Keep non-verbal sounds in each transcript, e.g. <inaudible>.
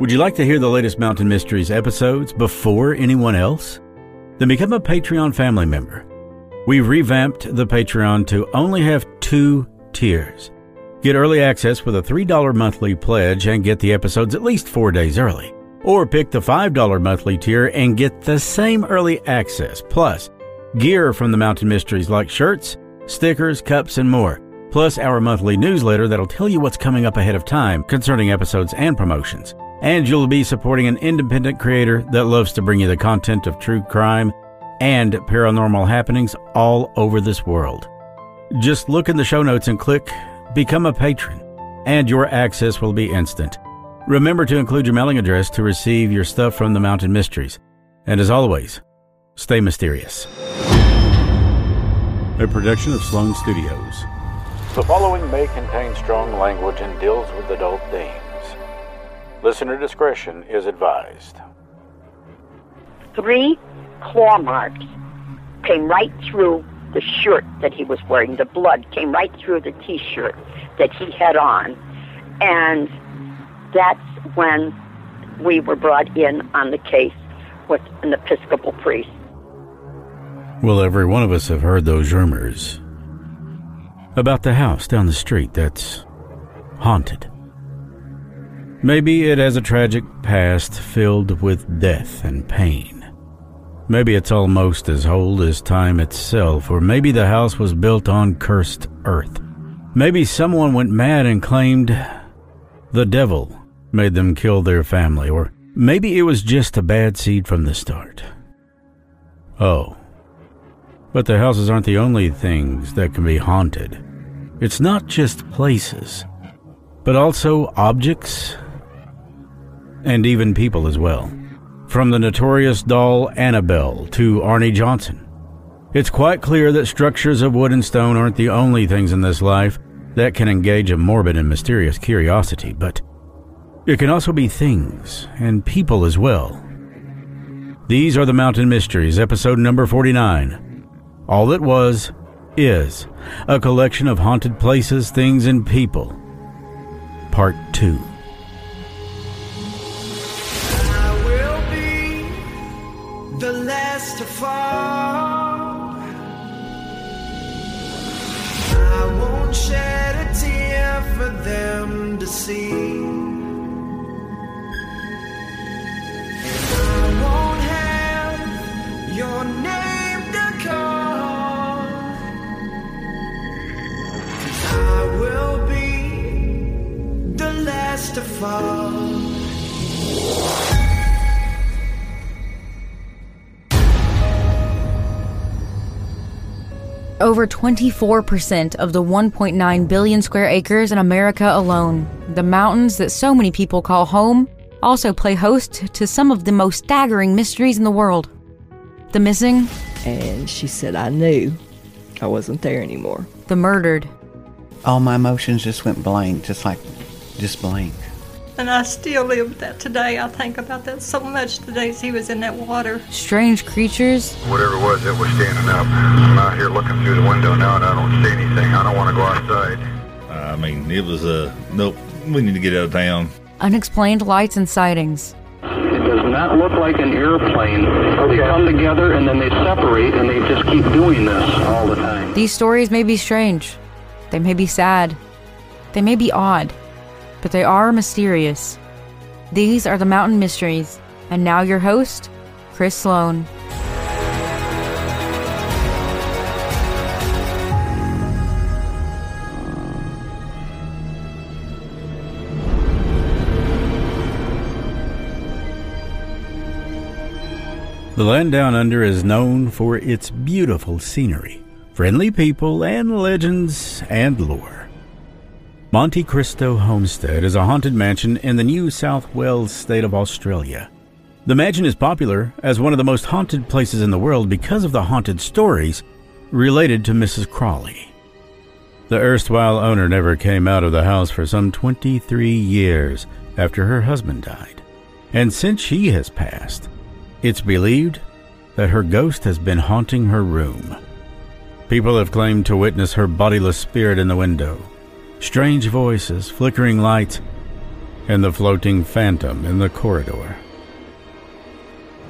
Would you like to hear the latest Mountain Mysteries episodes before anyone else? Then become a Patreon family member. We revamped the Patreon to only have two tiers. Get early access with a $3 monthly pledge and get the episodes at least four days early. Or pick the $5 monthly tier and get the same early access, plus gear from the Mountain Mysteries like shirts, stickers, cups, and more, plus our monthly newsletter that'll tell you what's coming up ahead of time concerning episodes and promotions. And you'll be supporting an independent creator that loves to bring you the content of true crime and paranormal happenings all over this world. Just look in the show notes and click Become a Patron, and your access will be instant. Remember to include your mailing address to receive your stuff from the Mountain Mysteries. And as always, stay mysterious. A production of Slone Studios. The following may contain strong language and deals with adult themes. Listener discretion is advised. Three claw marks came right through the shirt that he was wearing. The blood came right through the t shirt that he had on. And that's when we were brought in on the case with an Episcopal priest. Well, every one of us have heard those rumors about the house down the street that's haunted. Maybe it has a tragic past filled with death and pain. Maybe it's almost as old as time itself, or maybe the house was built on cursed earth. Maybe someone went mad and claimed the devil made them kill their family, or maybe it was just a bad seed from the start. Oh. But the houses aren't the only things that can be haunted. It's not just places, but also objects and even people as well. From the notorious doll Annabelle to Arne Johnson. It's quite clear that structures of wood and stone aren't the only things in this life that can engage a morbid and mysterious curiosity, but it can also be things and people as well. These are the Mountain Mysteries, episode number 49. All that was, is, a collection of haunted places, things, and people. Part 2. Last to fall. I won't shed a tear for them to see. I won't have your name to call. I will be the last to fall. Over 24% of the 1.9 billion square acres in America alone, the mountains that so many people call home, also play host to some of the most staggering mysteries in the world. The missing, And she said, I knew I wasn't there anymore. the murdered, all my emotions just went blank, just like, just blank. And I still live with that today. I think about that so much the days he was in that water. strange creatures, Whatever it was that was standing up. I'm out here looking through the window now and I don't see anything. I don't want to go outside. I mean, it was a nope. We need to get out of town. unexplained lights and sightings. It does not look like an airplane. They come together and then they separate and they just keep doing this all the time. These stories may be strange, they may be sad, they may be odd, but they are mysterious. These are the Mountain Mysteries, and now your host, Chris Slone. The land down under is known for its beautiful scenery, friendly people, and legends and lore. Monte Cristo Homestead is a haunted mansion in the New South Wales state of Australia. The mansion is popular as one of the most haunted places in the world because of the haunted stories related to Mrs. Crawley. The erstwhile owner never came out of the house for some 23 years after her husband died. And since she has passed, it's believed that her ghost has been haunting her room. People have claimed to witness her bodiless spirit in the window, strange voices, flickering lights, and the floating phantom in the corridor.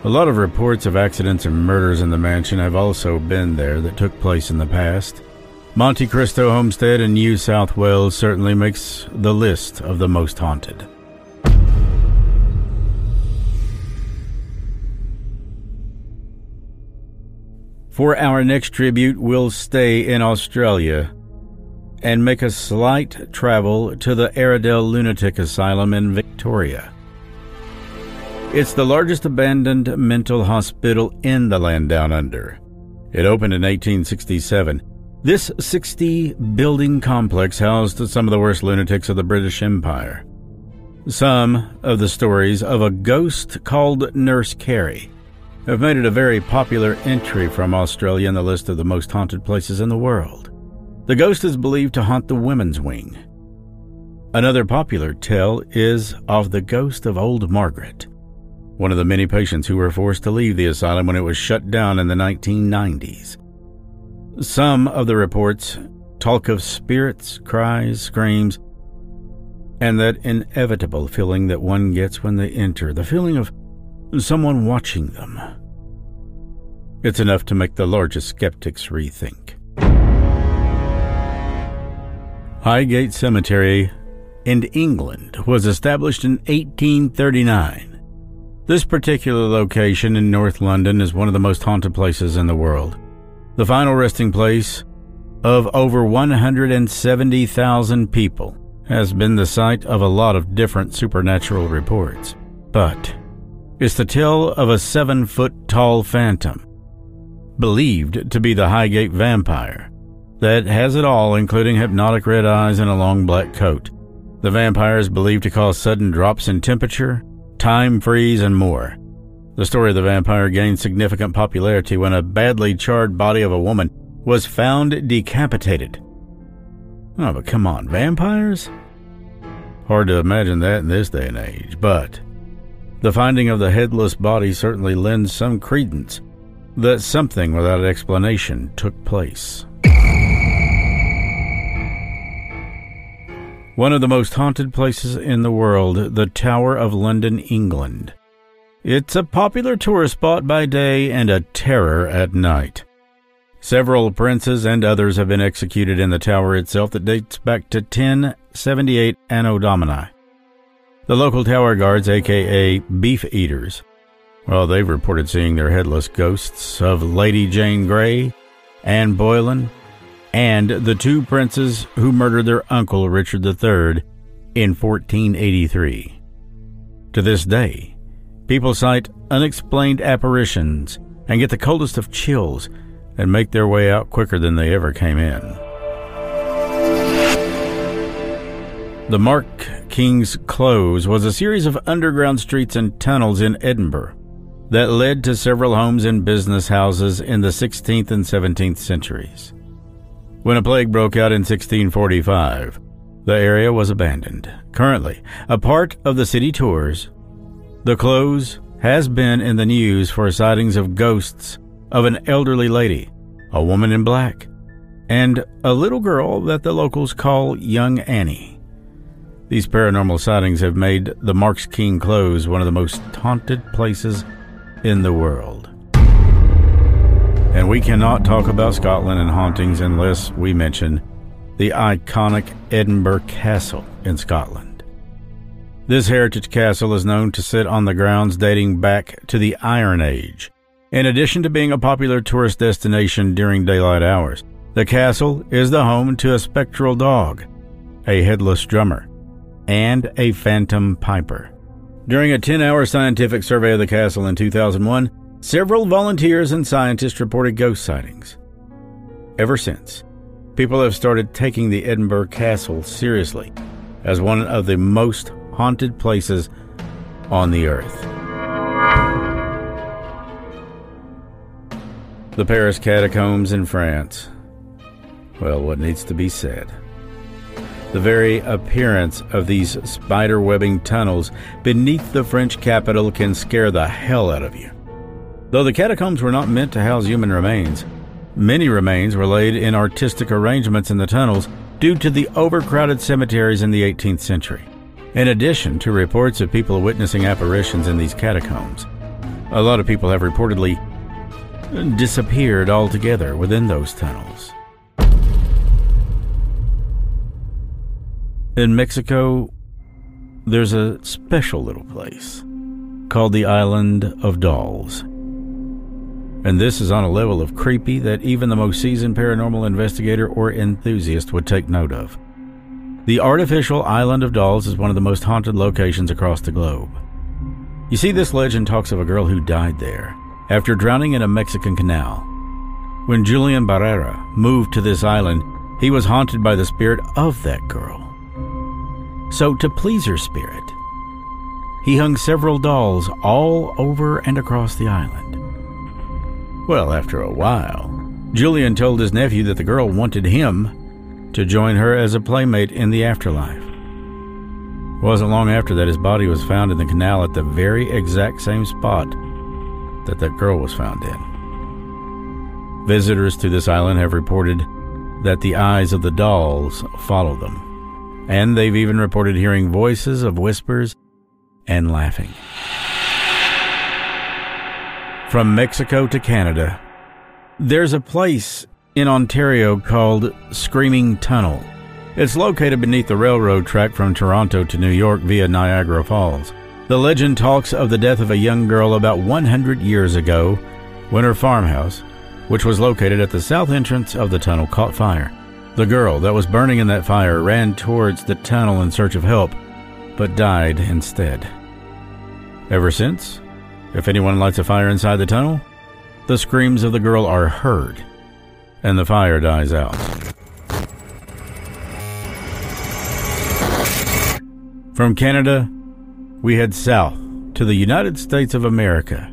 A lot of reports of accidents and murders in the mansion have also been there that took place in the past. Monte Cristo Homestead in New South Wales certainly makes the list of the most haunted. For our next tribute, we'll stay in Australia and make a slight travel to the Aradale Lunatic Asylum in Victoria. It's the largest abandoned mental hospital in the land down under. It opened in 1867. This 60 building complex housed some of the worst lunatics of the British Empire. Some of the stories of a ghost called Nurse Carrie have made it a very popular entry from Australia in the list of the most haunted places in the world. The ghost is believed to haunt the women's wing. Another popular tale is of the ghost of old Margaret, one of the many patients who were forced to leave the asylum when it was shut down in the 1990s. Some of the reports talk of spirits, cries, screams, and that inevitable feeling that one gets when they enter the feeling of someone watching them. It's enough to make the largest skeptics rethink. Highgate Cemetery in England was established in 1839. This particular location in North London is one of the most haunted places in the world. The final resting place of over 170,000 people has been the site of a lot of different supernatural reports. But it's the tale of a seven foot tall phantom, believed to be the Highgate vampire, that has it all, including hypnotic red eyes and a long black coat. The vampire is believed to cause sudden drops in temperature, time freeze, and more. The story of the vampire gained significant popularity when a badly charred body of a woman was found decapitated. Oh, but come on, vampires? Hard to imagine that in this day and age, but the finding of the headless body certainly lends some credence that something without explanation took place. One of the most haunted places in the world, the Tower of London, England. It's a popular tourist spot by day and a terror at night. Several princes and others have been executed in the tower itself that dates back to 1078 Anno Domini. The local tower guards, aka beef eaters, well, they've reported seeing their headless ghosts of Lady Jane Grey, Anne Boleyn, and the two princes who murdered their uncle Richard III in 1483. To this day, people cite unexplained apparitions and get the coldest of chills and make their way out quicker than they ever came in. The Mary King's Close was a series of underground streets and tunnels in Edinburgh that led to several homes and business houses in the 16th and 17th centuries. When a plague broke out in 1645, the area was abandoned. Currently, a part of the city tours, the close has been in the news for sightings of ghosts of an elderly lady, a woman in black, and a little girl that the locals call Young Annie. These paranormal sightings have made the Mary King's Close one of the most haunted places in the world. And we cannot talk about Scotland and hauntings unless we mention the iconic Edinburgh Castle in Scotland. This heritage castle is known to sit on the grounds dating back to the Iron Age. In addition to being a popular tourist destination during daylight hours, the castle is the home to a spectral dog, a headless drummer, and a phantom piper. During a 10 hour scientific survey of the castle in 2001, several volunteers and scientists reported ghost sightings. Ever since, people have started taking the Edinburgh Castle seriously as one of the most haunted places on the earth. The Paris catacombs in France. Well, what needs to be said? The very appearance of these spider webbing tunnels beneath the French capital can scare the hell out of you. Though the catacombs were not meant to house human remains, many remains were laid in artistic arrangements in the tunnels due to the overcrowded cemeteries in the 18th century. In addition to reports of people witnessing apparitions in these catacombs, a lot of people have reportedly disappeared altogether within those tunnels. In Mexico, there's a special little place called the Island of Dolls. And this is on a level of creepy that even the most seasoned paranormal investigator or enthusiast would take note of. The artificial Island of Dolls is one of the most haunted locations across the globe. You see, this legend talks of a girl who died there after drowning in a Mexican canal. When Julian Barrera moved to this island, he was haunted by the spirit of that girl. So, to please her spirit, he hung several dolls all over and across the island. Well, after a while, Julian told his nephew that the girl wanted him to join her as a playmate in the afterlife. It wasn't long after that his body was found in the canal at the very exact same spot that that girl was found in. Visitors to this island have reported that the eyes of the dolls follow them and they've even reported hearing voices of whispers and laughing. From Mexico to Canada, there's a place in Ontario called Screaming Tunnel. It's located beneath the railroad track from Toronto to New York via Niagara Falls. The legend talks of the death of a young girl about 100 years ago when her farmhouse, which was located at the south entrance of the tunnel, caught fire. The girl that was burning in that fire ran towards the tunnel in search of help, but died instead. Ever since, if anyone lights a fire inside the tunnel, the screams of the girl are heard, and the fire dies out. From Canada, we head south to the United States of America,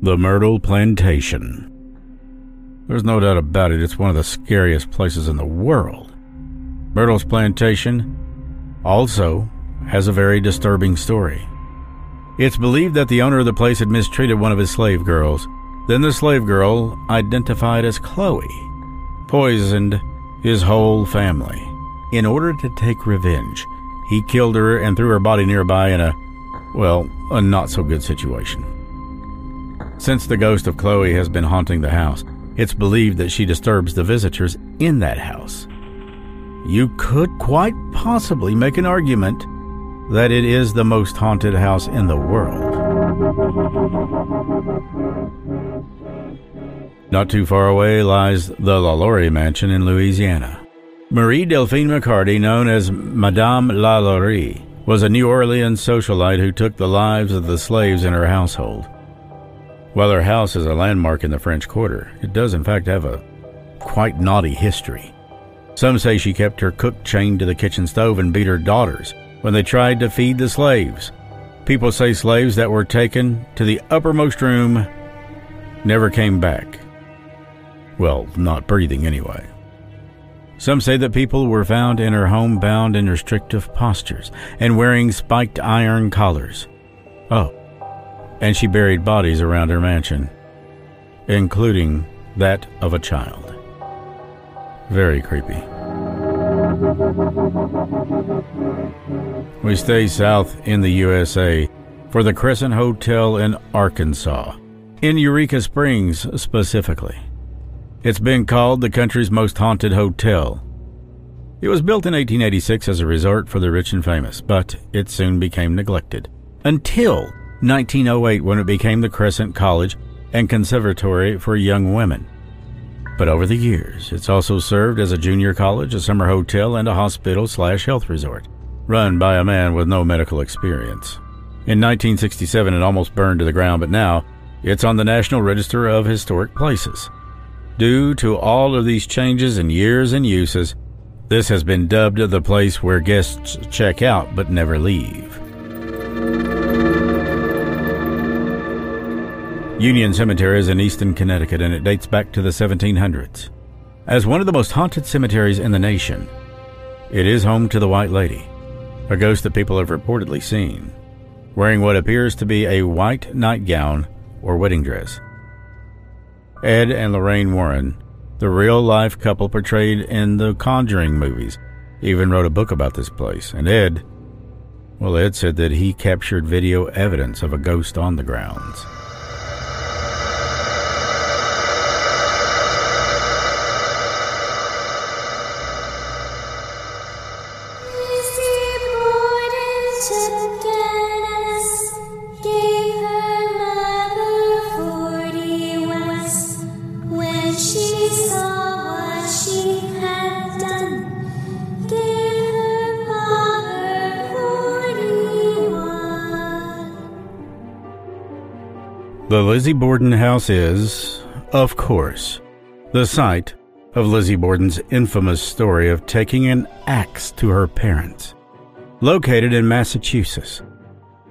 the Myrtle Plantation. There's no doubt about it, it's one of the scariest places in the world. Myrtle's plantation also has a very disturbing story. It's believed that the owner of the place had mistreated one of his slave girls. Then the slave girl, identified as Chloe, poisoned his whole family. In order to take revenge, he killed her and threw her body nearby in a, well, a not so good situation. Since the ghost of Chloe has been haunting the house, it's believed that she disturbs the visitors in that house. You could quite possibly make an argument that it is the most haunted house in the world. Not too far away lies the LaLaurie Mansion in Louisiana. Marie Delphine McCarty, known as Madame LaLaurie, was a New Orleans socialite who took the lives of the slaves in her household. While her house is a landmark in the French Quarter, it does in fact have a quite naughty history. Some say she kept her cook chained to the kitchen stove and beat her daughters when they tried to feed the slaves. People say slaves that were taken to the uppermost room never came back. Well, not breathing anyway. Some say that people were found in her home bound in restrictive postures and wearing spiked iron collars. Oh, and she buried bodies around her mansion, including that of a child. Very creepy. We stay south in the USA for the Crescent Hotel in Arkansas, in Eureka Springs specifically. It's been called the country's most haunted hotel. It was built in 1886 as a resort for the rich and famous, but it soon became neglected until 1908 when it became the Crescent College and Conservatory for Young Women. But over the years, it's also served as a junior college, a summer hotel, and a hospital slash health resort, run by a man with no medical experience. In 1967, it almost burned to the ground, but now it's on the National Register of Historic Places. Due to all of these changes and years and uses, this has been dubbed the place where guests check out but never leave. Union Cemetery is in Easton, Connecticut, and it dates back to the 1700s. As one of the most haunted cemeteries in the nation, it is home to the White Lady, a ghost that people have reportedly seen, wearing what appears to be a white nightgown or wedding dress. Ed and Lorraine Warren, the real life couple portrayed in the Conjuring movies, even wrote a book about this place, and Ed Well, Ed said that he captured video evidence of a ghost on the grounds. Lizzie Borden house is, of course, the site of Lizzie Borden's infamous story of taking an axe to her parents. Located in Massachusetts,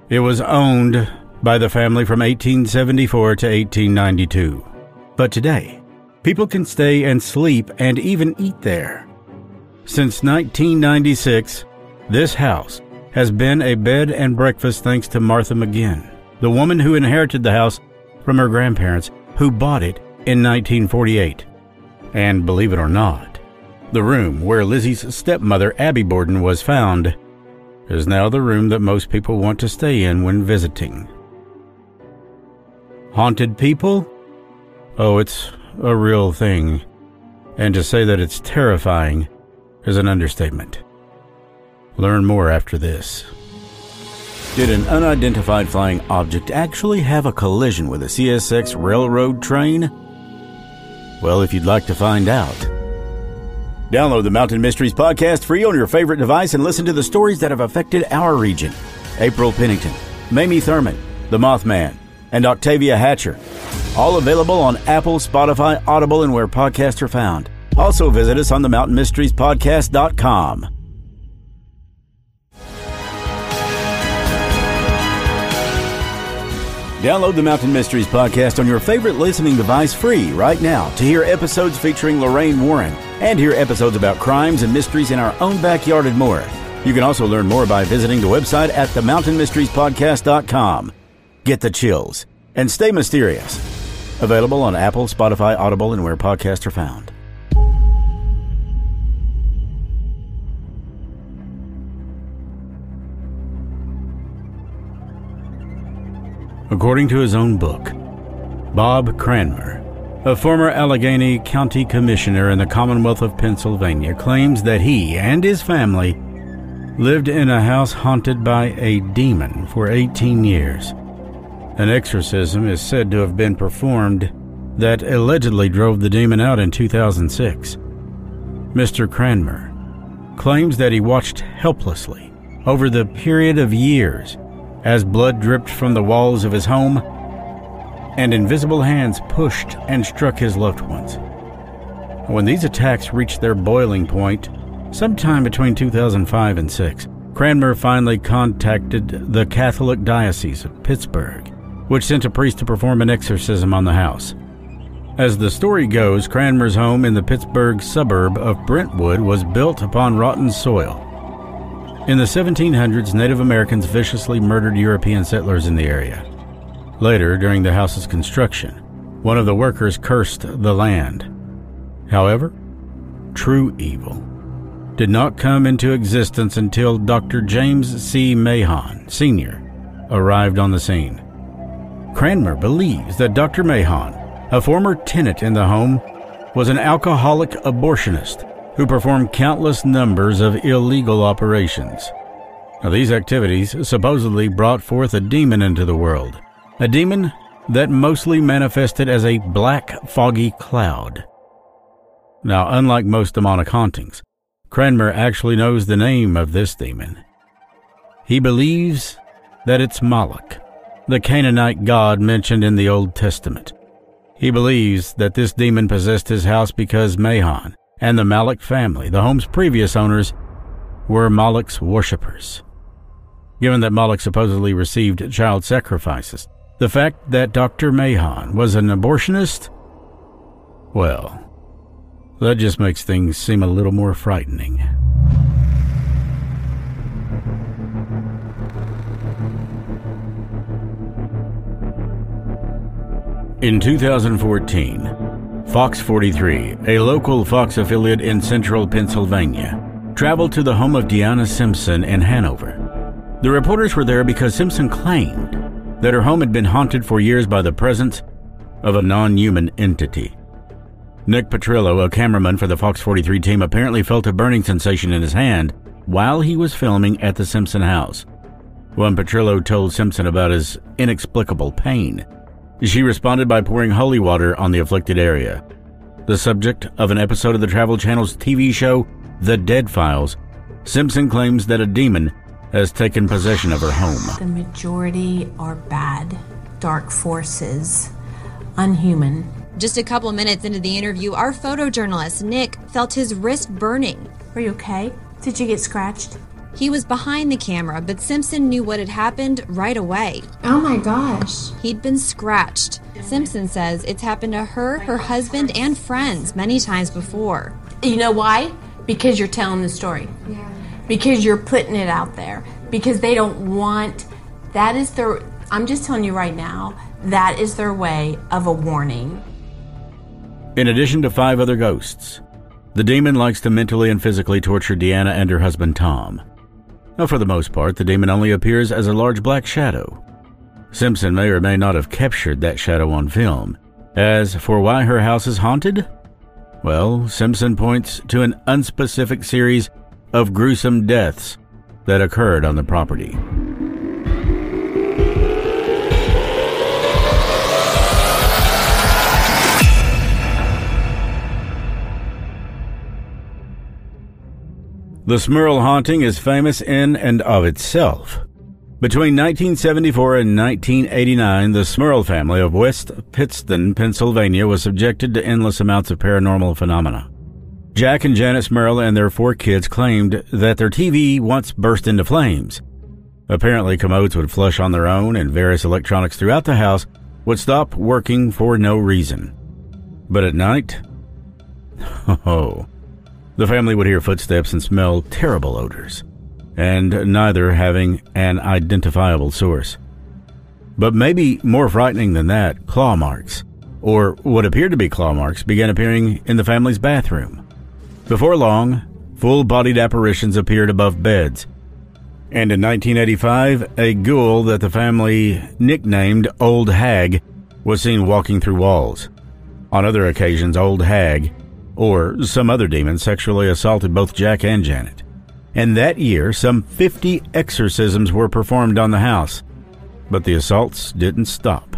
it was owned by the family from 1874 to 1892. But today, people can stay and sleep and even eat there. Since 1996, this house has been a bed and breakfast thanks to Martha McGinn, the woman who inherited the house from her grandparents who bought it in 1948. And believe it or not, the room where Lizzie's stepmother, Abby Borden, was found is now the room that most people want to stay in when visiting. Haunted people? Oh, it's a real thing. And to say that it's terrifying is an understatement. Learn more after this. Did an unidentified flying object actually have a collision with a CSX railroad train? Well, if you'd like to find out, download the Mountain Mysteries podcast free on your favorite device and listen to the stories that have affected our region. April Pennington, Mamie Thurman, The Mothman, and Octavia Hatcher. All available on Apple, Spotify, Audible, and where podcasts are found. Also visit us on the mountainmysteriespodcast.com. Download the Mountain Mysteries podcast on your favorite listening device free right now to hear episodes featuring Lorraine Warren and hear episodes about crimes and mysteries in our own backyard and more. You can also learn more by visiting the website at themountainmysteriespodcast.com. Get the chills and stay mysterious. Available on Apple, Spotify, Audible, and where podcasts are found. According to his own book, Bob Cranmer, a former Allegheny County Commissioner in the Commonwealth of Pennsylvania, claims that he and his family lived in a house haunted by a demon for 18 years. An exorcism is said to have been performed that allegedly drove the demon out in 2006. Mr. Cranmer claims that he watched helplessly over the period of years as blood dripped from the walls of his home and invisible hands pushed and struck his loved ones. When these attacks reached their boiling point, sometime between 2005 and 6, Cranmer finally contacted the Catholic Diocese of Pittsburgh, which sent a priest to perform an exorcism on the house. As the story goes, Cranmer's home in the Pittsburgh suburb of Brentwood was built upon rotten soil in the 1700s, Native Americans viciously murdered European settlers in the area. Later, during the house's construction, one of the workers cursed the land. However, true evil did not come into existence until Dr. James C. Mahon, Sr., arrived on the scene. Cranmer believes that Dr. Mahon, a former tenant in the home, was an alcoholic abortionist who performed countless numbers of illegal operations. Now, these activities supposedly brought forth a demon into the world, a demon that mostly manifested as a black, foggy cloud. Now, unlike most demonic hauntings, Cranmer actually knows the name of this demon. He believes that it's Moloch, the Canaanite god mentioned in the Old Testament. He believes that this demon possessed his house because Mahon, and the Malik family, the home's previous owners, were Moloch's worshippers. Given that Moloch supposedly received child sacrifices, the fact that Dr. Mahon was an abortionist, well, that just makes things seem a little more frightening. In 2014, Fox 43, a local Fox affiliate in central Pennsylvania, traveled to the home of Deanna Simpson in Hanover. The reporters were there because Simpson claimed that her home had been haunted for years by the presence of a non human entity. Nick Petrillo, a cameraman for the Fox 43 team, apparently felt a burning sensation in his hand while he was filming at the Simpson house. When Petrillo told Simpson about his inexplicable pain, she responded by pouring holy water on the afflicted area. The subject of an episode of the Travel Channel's TV show, The Dead Files, Simpson claims that a demon has taken possession of her home. The majority are bad, dark forces, unhuman. Just a couple minutes into the interview, our photojournalist, Nick, felt his wrist burning. Are you okay? Did you get scratched? He was behind the camera, but Simpson knew what had happened right away. Oh my gosh. He'd been scratched. Simpson says it's happened to her, her husband, and friends many times before. You know why? Because you're telling the story. Yeah. Because you're putting it out there. Because they don't want that is their I'm just telling you right now, that is their way of a warning. In addition to five other ghosts, the demon likes to mentally and physically torture Deanna and her husband Tom. For the most part, the demon only appears as a large black shadow. Simpson may or may not have captured that shadow on film. As for why her house is haunted? Well, Simpson points to an unspecific series of gruesome deaths that occurred on the property. The Smurl haunting is famous in and of itself. Between 1974 and 1989, the Smurl family of West Pittston, Pennsylvania was subjected to endless amounts of paranormal phenomena. Jack and Janet Smurl and their four kids claimed that their TV once burst into flames. Apparently, commodes would flush on their own, and various electronics throughout the house would stop working for no reason. But at night, <laughs> oh, the family would hear footsteps and smell terrible odors, and neither having an identifiable source. But maybe more frightening than that, claw marks, or what appeared to be claw marks, began appearing in the family's bathroom. Before long, full bodied apparitions appeared above beds. And in 1985, a ghoul that the family nicknamed Old Hag was seen walking through walls. On other occasions, Old Hag or some other demon sexually assaulted both Jack and Janet. And that year, some 50 exorcisms were performed on the house. But the assaults didn't stop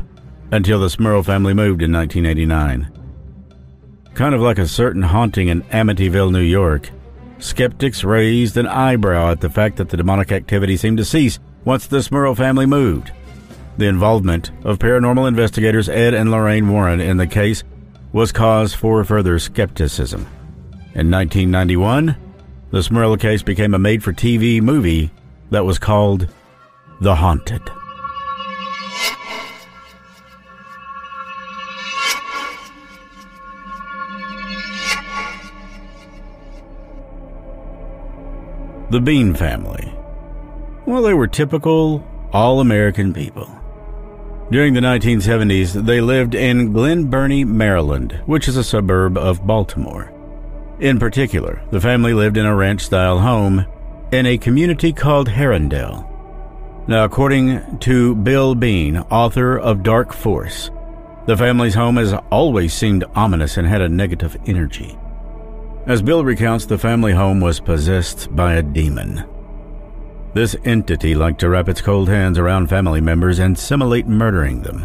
until the Smurl family moved in 1989. Kind of like a certain haunting in Amityville, New York, skeptics raised an eyebrow at the fact that the demonic activity seemed to cease once the Smurl family moved. The involvement of paranormal investigators Ed and Lorraine Warren in the case was cause for further skepticism. In 1991, the Smurl case became a made for TV movie that was called The Haunted. The Bean family. Well, they were typical all American people. During the 1970s, they lived in Glen Burnie, Maryland, which is a suburb of Baltimore. In particular, the family lived in a ranch style home in a community called Herondale. Now, according to Bill Bean, author of Dark Force, the family's home has always seemed ominous and had a negative energy. As Bill recounts, the family home was possessed by a demon. This entity liked to wrap its cold hands around family members and simulate murdering them.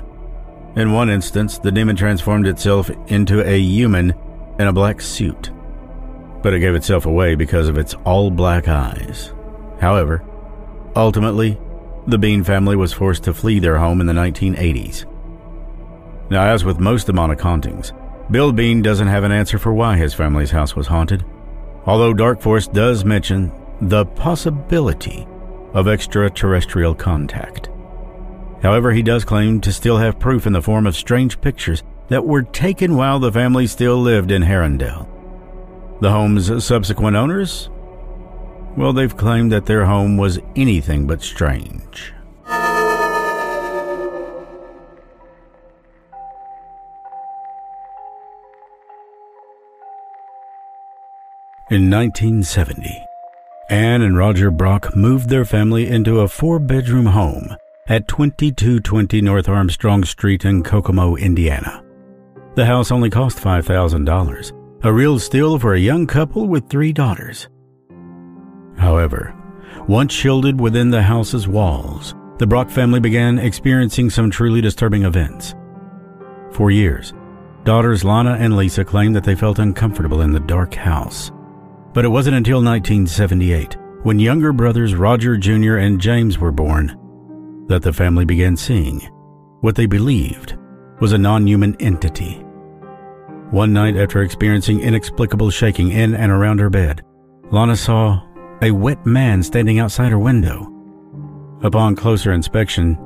In one instance, the demon transformed itself into a human in a black suit, but it gave itself away because of its all black eyes. However, ultimately, the Bean family was forced to flee their home in the 1980s. Now, as with most demonic hauntings, Bill Bean doesn't have an answer for why his family's house was haunted, although Dark Force does mention the possibility of extraterrestrial contact. However, he does claim to still have proof in the form of strange pictures that were taken while the family still lived in Herondale. The home's subsequent owners? Well, they've claimed that their home was anything but strange. In 1970, Anne and Roger Brock moved their family into a four bedroom home at 2220 North Armstrong Street in Kokomo, Indiana. The house only cost $5,000, a real steal for a young couple with three daughters. However, once shielded within the house's walls, the Brock family began experiencing some truly disturbing events. For years, daughters Lana and Lisa claimed that they felt uncomfortable in the dark house. But it wasn't until 1978, when younger brothers Roger Jr. and James were born, that the family began seeing what they believed was a non human entity. One night, after experiencing inexplicable shaking in and around her bed, Lana saw a wet man standing outside her window. Upon closer inspection,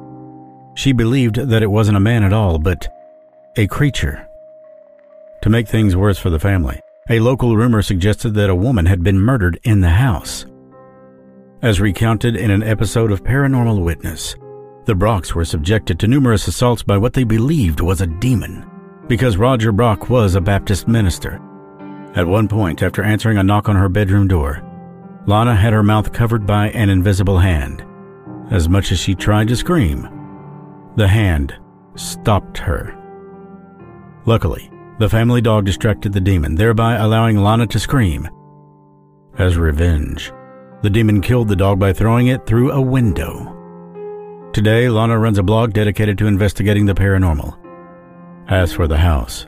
she believed that it wasn't a man at all, but a creature. To make things worse for the family, a local rumor suggested that a woman had been murdered in the house. As recounted in an episode of Paranormal Witness, the Brocks were subjected to numerous assaults by what they believed was a demon, because Roger Brock was a Baptist minister. At one point, after answering a knock on her bedroom door, Lana had her mouth covered by an invisible hand. As much as she tried to scream, the hand stopped her. Luckily, the family dog distracted the demon, thereby allowing Lana to scream. As revenge, the demon killed the dog by throwing it through a window. Today, Lana runs a blog dedicated to investigating the paranormal. As for the house,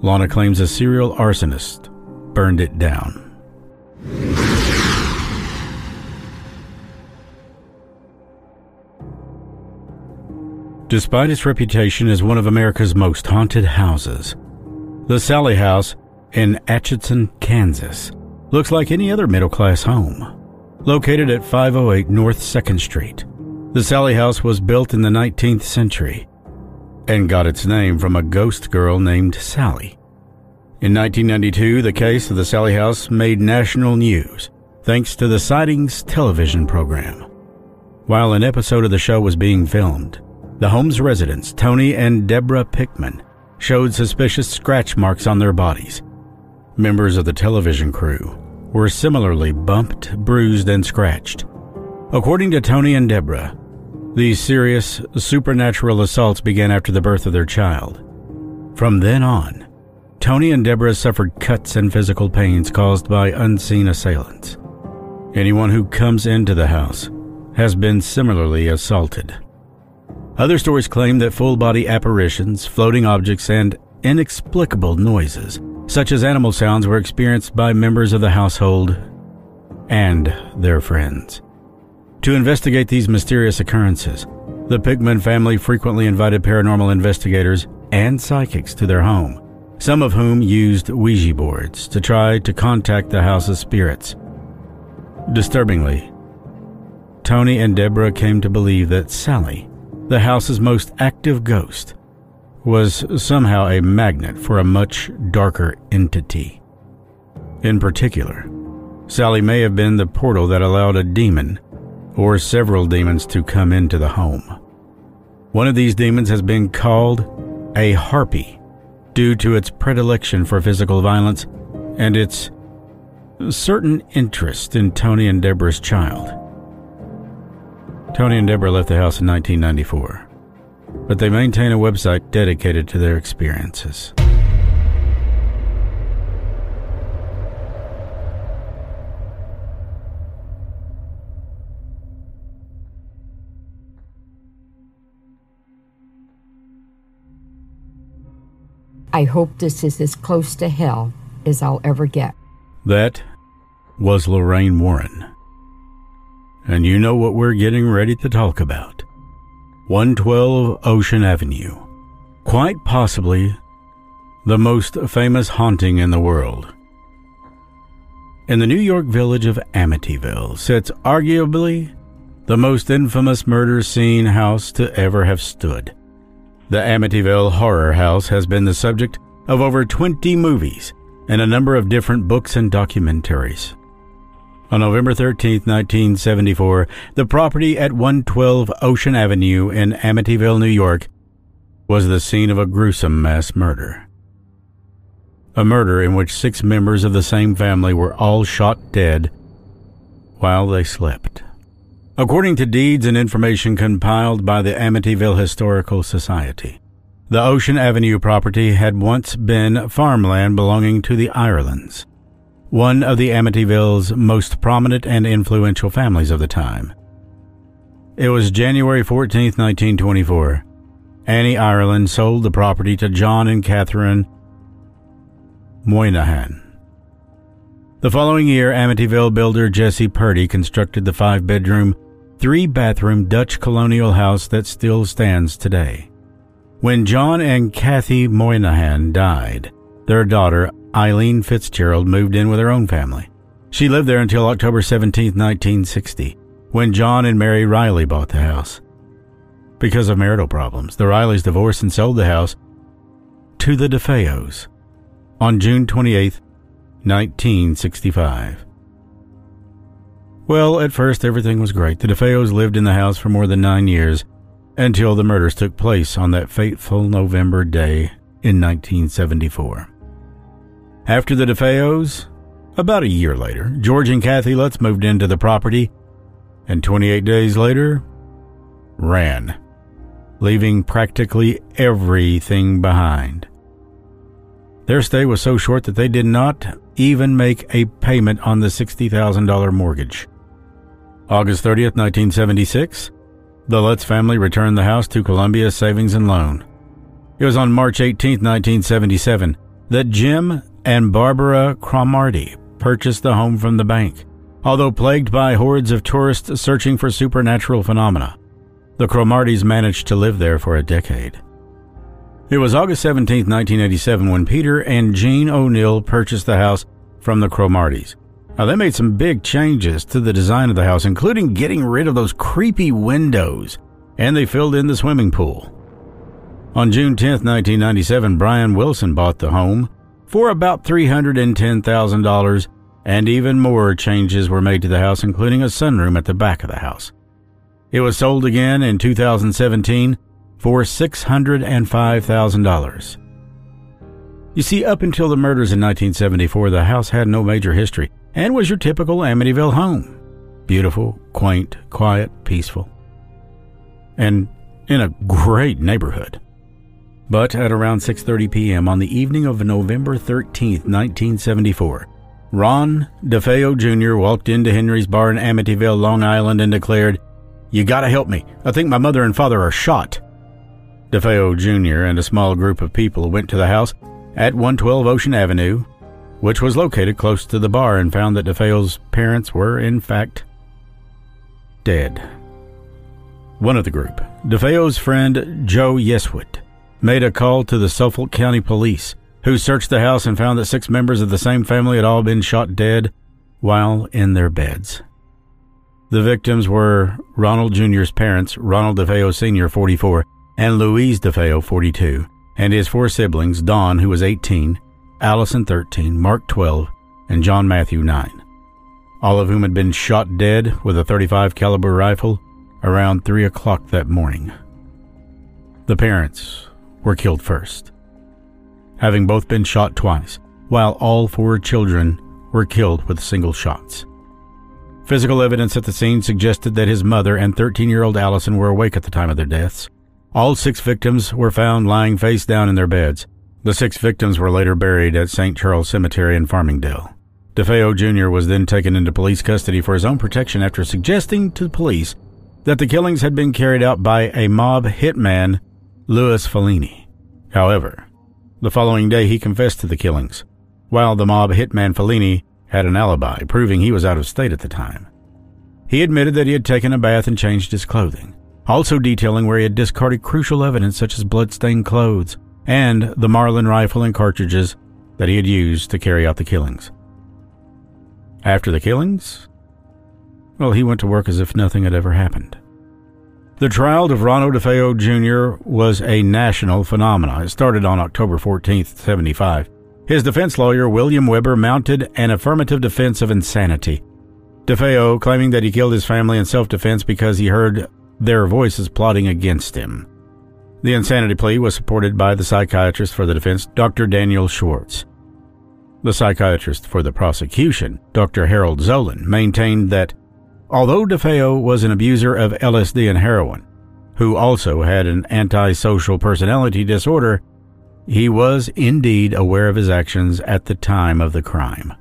Lana claims a serial arsonist burned it down. Despite its reputation as one of America's most haunted houses, the Sallie House in Atchison, Kansas, looks like any other middle class home. Located at 508 North 2nd Street, the Sallie House was built in the 19th century and got its name from a ghost girl named Sallie. In 1992, the case of the Sallie House made national news thanks to the Sightings television program. While an episode of the show was being filmed, the home's residents, Tony and Deborah Pickman, showed suspicious scratch marks on their bodies. Members of the television crew were similarly bumped, bruised, and scratched. According to Tony and Deborah, these serious supernatural assaults began after the birth of their child. From then on, Tony and Deborah suffered cuts and physical pains caused by unseen assailants. Anyone who comes into the house has been similarly assaulted. Other stories claim that full body apparitions, floating objects, and inexplicable noises, such as animal sounds, were experienced by members of the household and their friends. To investigate these mysterious occurrences, the Pickman family frequently invited paranormal investigators and psychics to their home, some of whom used Ouija boards to try to contact the house's spirits. Disturbingly, Tony and Deborah came to believe that Sallie the house's most active ghost, was somehow a magnet for a much darker entity. In particular, Sallie may have been the portal that allowed a demon or several demons to come into the home. One of these demons has been called a harpy due to its predilection for physical violence and its certain interest in Tony and Deborah's child. Tony and Deborah left the house in 1994, but they maintain a website dedicated to their experiences. I hope this is as close to hell as I'll ever get. That was Lorraine Warren and you know what we're getting ready to talk about 112 Ocean Avenue. Quite possibly the most famous haunting in the world. In the New York village of Amityville sits arguably the most infamous murder scene house to ever have stood. The Amityville Horror House has been the subject of over 20 movies and a number of different books and documentaries. On November 13, 1974, the property at 112 Ocean Avenue in Amityville, New York, was the scene of a gruesome mass murder. A murder in which six members of the same family were all shot dead while they slept. According to deeds and information compiled by the Amityville Historical Society, the Ocean Avenue property had once been farmland belonging to the Irelands, one of the Amityville's most prominent and influential families of the time. It was January 14, 1924. Annie Ireland sold the property to John and Catherine Moynihan. The following year, Amityville builder Jesse Purdy constructed the five bedroom, three bathroom Dutch colonial house that still stands today. When John and Kathy Moynihan died, their daughter, Eileen Fitzgerald, moved in with her own family. She lived there until October 17, 1960, when John and Mary Riley bought the house. Because of marital problems, the Rileys divorced and sold the house to the DeFeos on June 28, 1965. Well, at first everything was great. The DeFeos lived in the house for more than nine years until the murders took place on that fateful November day in 1974. After the DeFeos, about a year later, George and Kathy Lutz moved into the property, and 28 days later, ran, leaving practically everything behind. Their stay was so short that they did not even make a payment on the $60,000 mortgage. August 30th, 1976, the Lutz family returned the house to Columbia Savings and Loan. It was on March 18, 1977, that Jim and Barbara Cromarty purchased the home from the bank. Although plagued by hordes of tourists searching for supernatural phenomena, the Cromarties managed to live there for a decade. It was August 17, 1987, when Peter and Jean O'Neill purchased the house from the Cromarties. Now, they made some big changes to the design of the house, including getting rid of those creepy windows, and they filled in the swimming pool. On June 10, 1997, Brian Wilson bought the home for about $310,000, and even more changes were made to the house, including a sunroom at the back of the house. It was sold again in 2017 for $605,000. You see, up until the murders in 1974, the house had no major history and was your typical Amityville home. Beautiful, quaint, quiet, peaceful, and in a great neighborhood. But at around 6:30 p.m. on the evening of November 13, 1974, Ron DeFeo Jr. walked into Henry's bar in Amityville, Long Island and declared, "You got to help me. I think my mother and father are shot." DeFeo Jr. and a small group of people went to the house at 112 Ocean Avenue, which was located close to the bar, and found that DeFeo's parents were, in fact, dead. One of the group, DeFeo's friend Joe Yeswit, made a call to the Suffolk County Police, who searched the house and found that six members of the same family had all been shot dead while in their beds. The victims were Ronald Jr.'s parents, Ronald DeFeo Sr., 44, and Louise DeFeo, 42, and his four siblings, Dawn, who was 18, Allison, 13, Mark, 12, and John Matthew, 9, all of whom had been shot dead with a 35 caliber rifle around 3 o'clock that morning. The parents were killed first, having both been shot twice, while all four children were killed with single shots. Physical evidence at the scene suggested that his mother and 13 year old Allison were awake at the time of their deaths. All six victims were found lying face down in their beds. The six victims were later buried at St. Charles Cemetery in Farmingdale. DeFeo Jr. was then taken into police custody for his own protection after suggesting to police that the killings had been carried out by a mob hitman, Louis Falini. However, the following day he confessed to the killings, while the mob hitman Falini had an alibi, proving he was out of state at the time. He admitted that he had taken a bath and changed his clothing, also detailing where he had discarded crucial evidence such as blood-stained clothes, and the Marlin rifle and cartridges that he had used to carry out the killings. After the killings, well, he went to work as if nothing had ever happened. The trial of Ronald DeFeo Jr. was a national phenomenon. It started on October 14, 75. His defense lawyer, William Weber, mounted an affirmative defense of insanity. DeFeo claiming that he killed his family in self defense because he heard their voices plotting against him. The insanity plea was supported by the psychiatrist for the defense, Dr. Daniel Schwartz. The psychiatrist for the prosecution, Dr. Harold Zolan, maintained that Although DeFeo was an abuser of LSD and heroin, who also had an antisocial personality disorder, he was indeed aware of his actions at the time of the crime.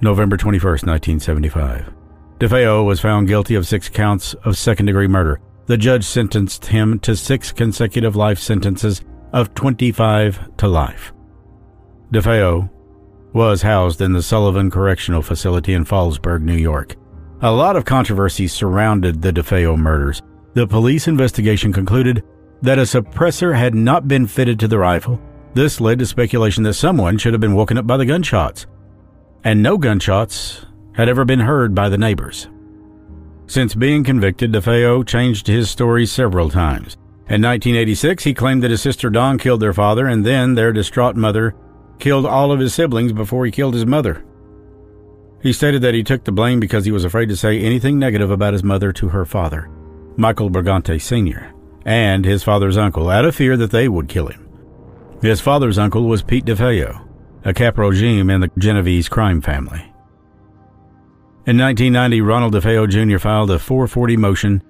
November 21, 1975. DeFeo was found guilty of six counts of second degree murder. The judge sentenced him to six consecutive life sentences of 25 to life. DeFeo was housed in the Sullivan Correctional Facility in Fallsburg, New York. A lot of controversy surrounded the DeFeo murders. The police investigation concluded that a suppressor had not been fitted to the rifle. This led to speculation that someone should have been woken up by the gunshots. And no gunshots had ever been heard by the neighbors. Since being convicted, DeFeo changed his story several times. In 1986, he claimed that his sister Dawn killed their father, and then their distraught mother killed all of his siblings before he killed his mother. He stated that he took the blame because he was afraid to say anything negative about his mother to her father, Michael Brigante Sr., and his father's uncle, out of fear that they would kill him. His father's uncle was Pete DeFeo, a caporegime in the Genovese crime family. In 1990, Ronald DeFeo Jr. filed a 440 motion,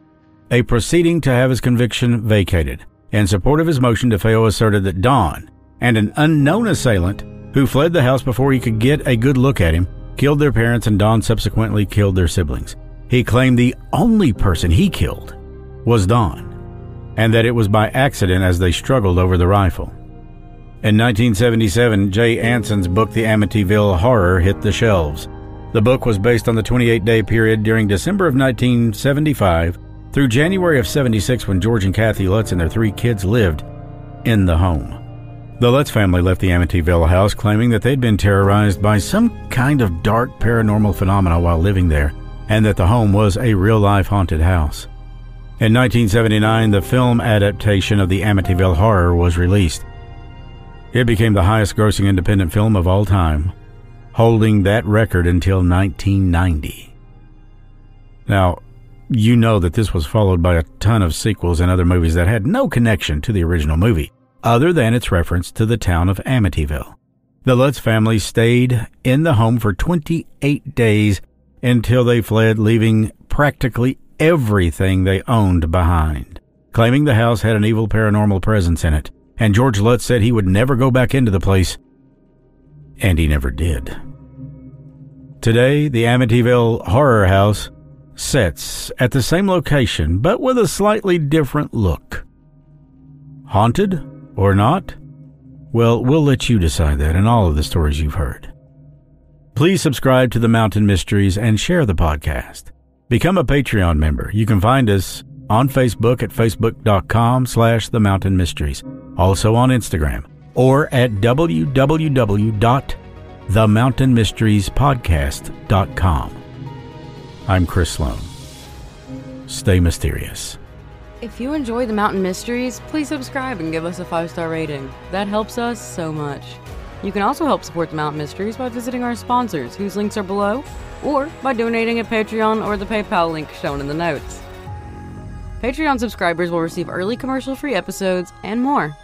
a proceeding to have his conviction vacated. In support of his motion, DeFeo asserted that Dawn and an unknown assailant who fled the house before he could get a good look at him killed their parents, and Dawn subsequently killed their siblings. He claimed the only person he killed was Dawn, and that it was by accident as they struggled over the rifle. In 1977, Jay Anson's book The Amityville Horror hit the shelves. The book was based on the 28 day period during December of 1975 through January of 76 when George and Kathy Lutz and their three kids lived in the home. The Lutz family left the Amityville house claiming that they'd been terrorized by some kind of dark paranormal phenomena while living there, and that the home was a real life haunted house. In 1979, the film adaptation of the Amityville Horror was released. It became the highest grossing independent film of all time, holding that record until 1990. Now, you know that this was followed by a ton of sequels and other movies that had no connection to the original movie other than its reference to the town of Amityville. The Lutz family stayed in the home for 28 days until they fled, leaving practically everything they owned behind, claiming the house had an evil paranormal presence in it. And George Lutz said he would never go back into the place, and he never did. Today, the Amityville Horror House sits at the same location, but with a slightly different look. Haunted? Or not? Well, we'll let you decide that in all of the stories you've heard. Please subscribe to the Mountain Mysteries and share the podcast. Become a Patreon member. You can find us on Facebook at facebook.com slash the mountain mysteries. Also on Instagram or at www.themountainmysteriespodcast.com. I'm Chris Slone. Stay mysterious. If you enjoy the Mountain Mysteries, please subscribe and give us a five star rating. That helps us so much. You can also help support the Mountain Mysteries by visiting our sponsors, whose links are below, or by donating at Patreon or the PayPal link shown in the notes. Patreon subscribers will receive early commercial free episodes and more.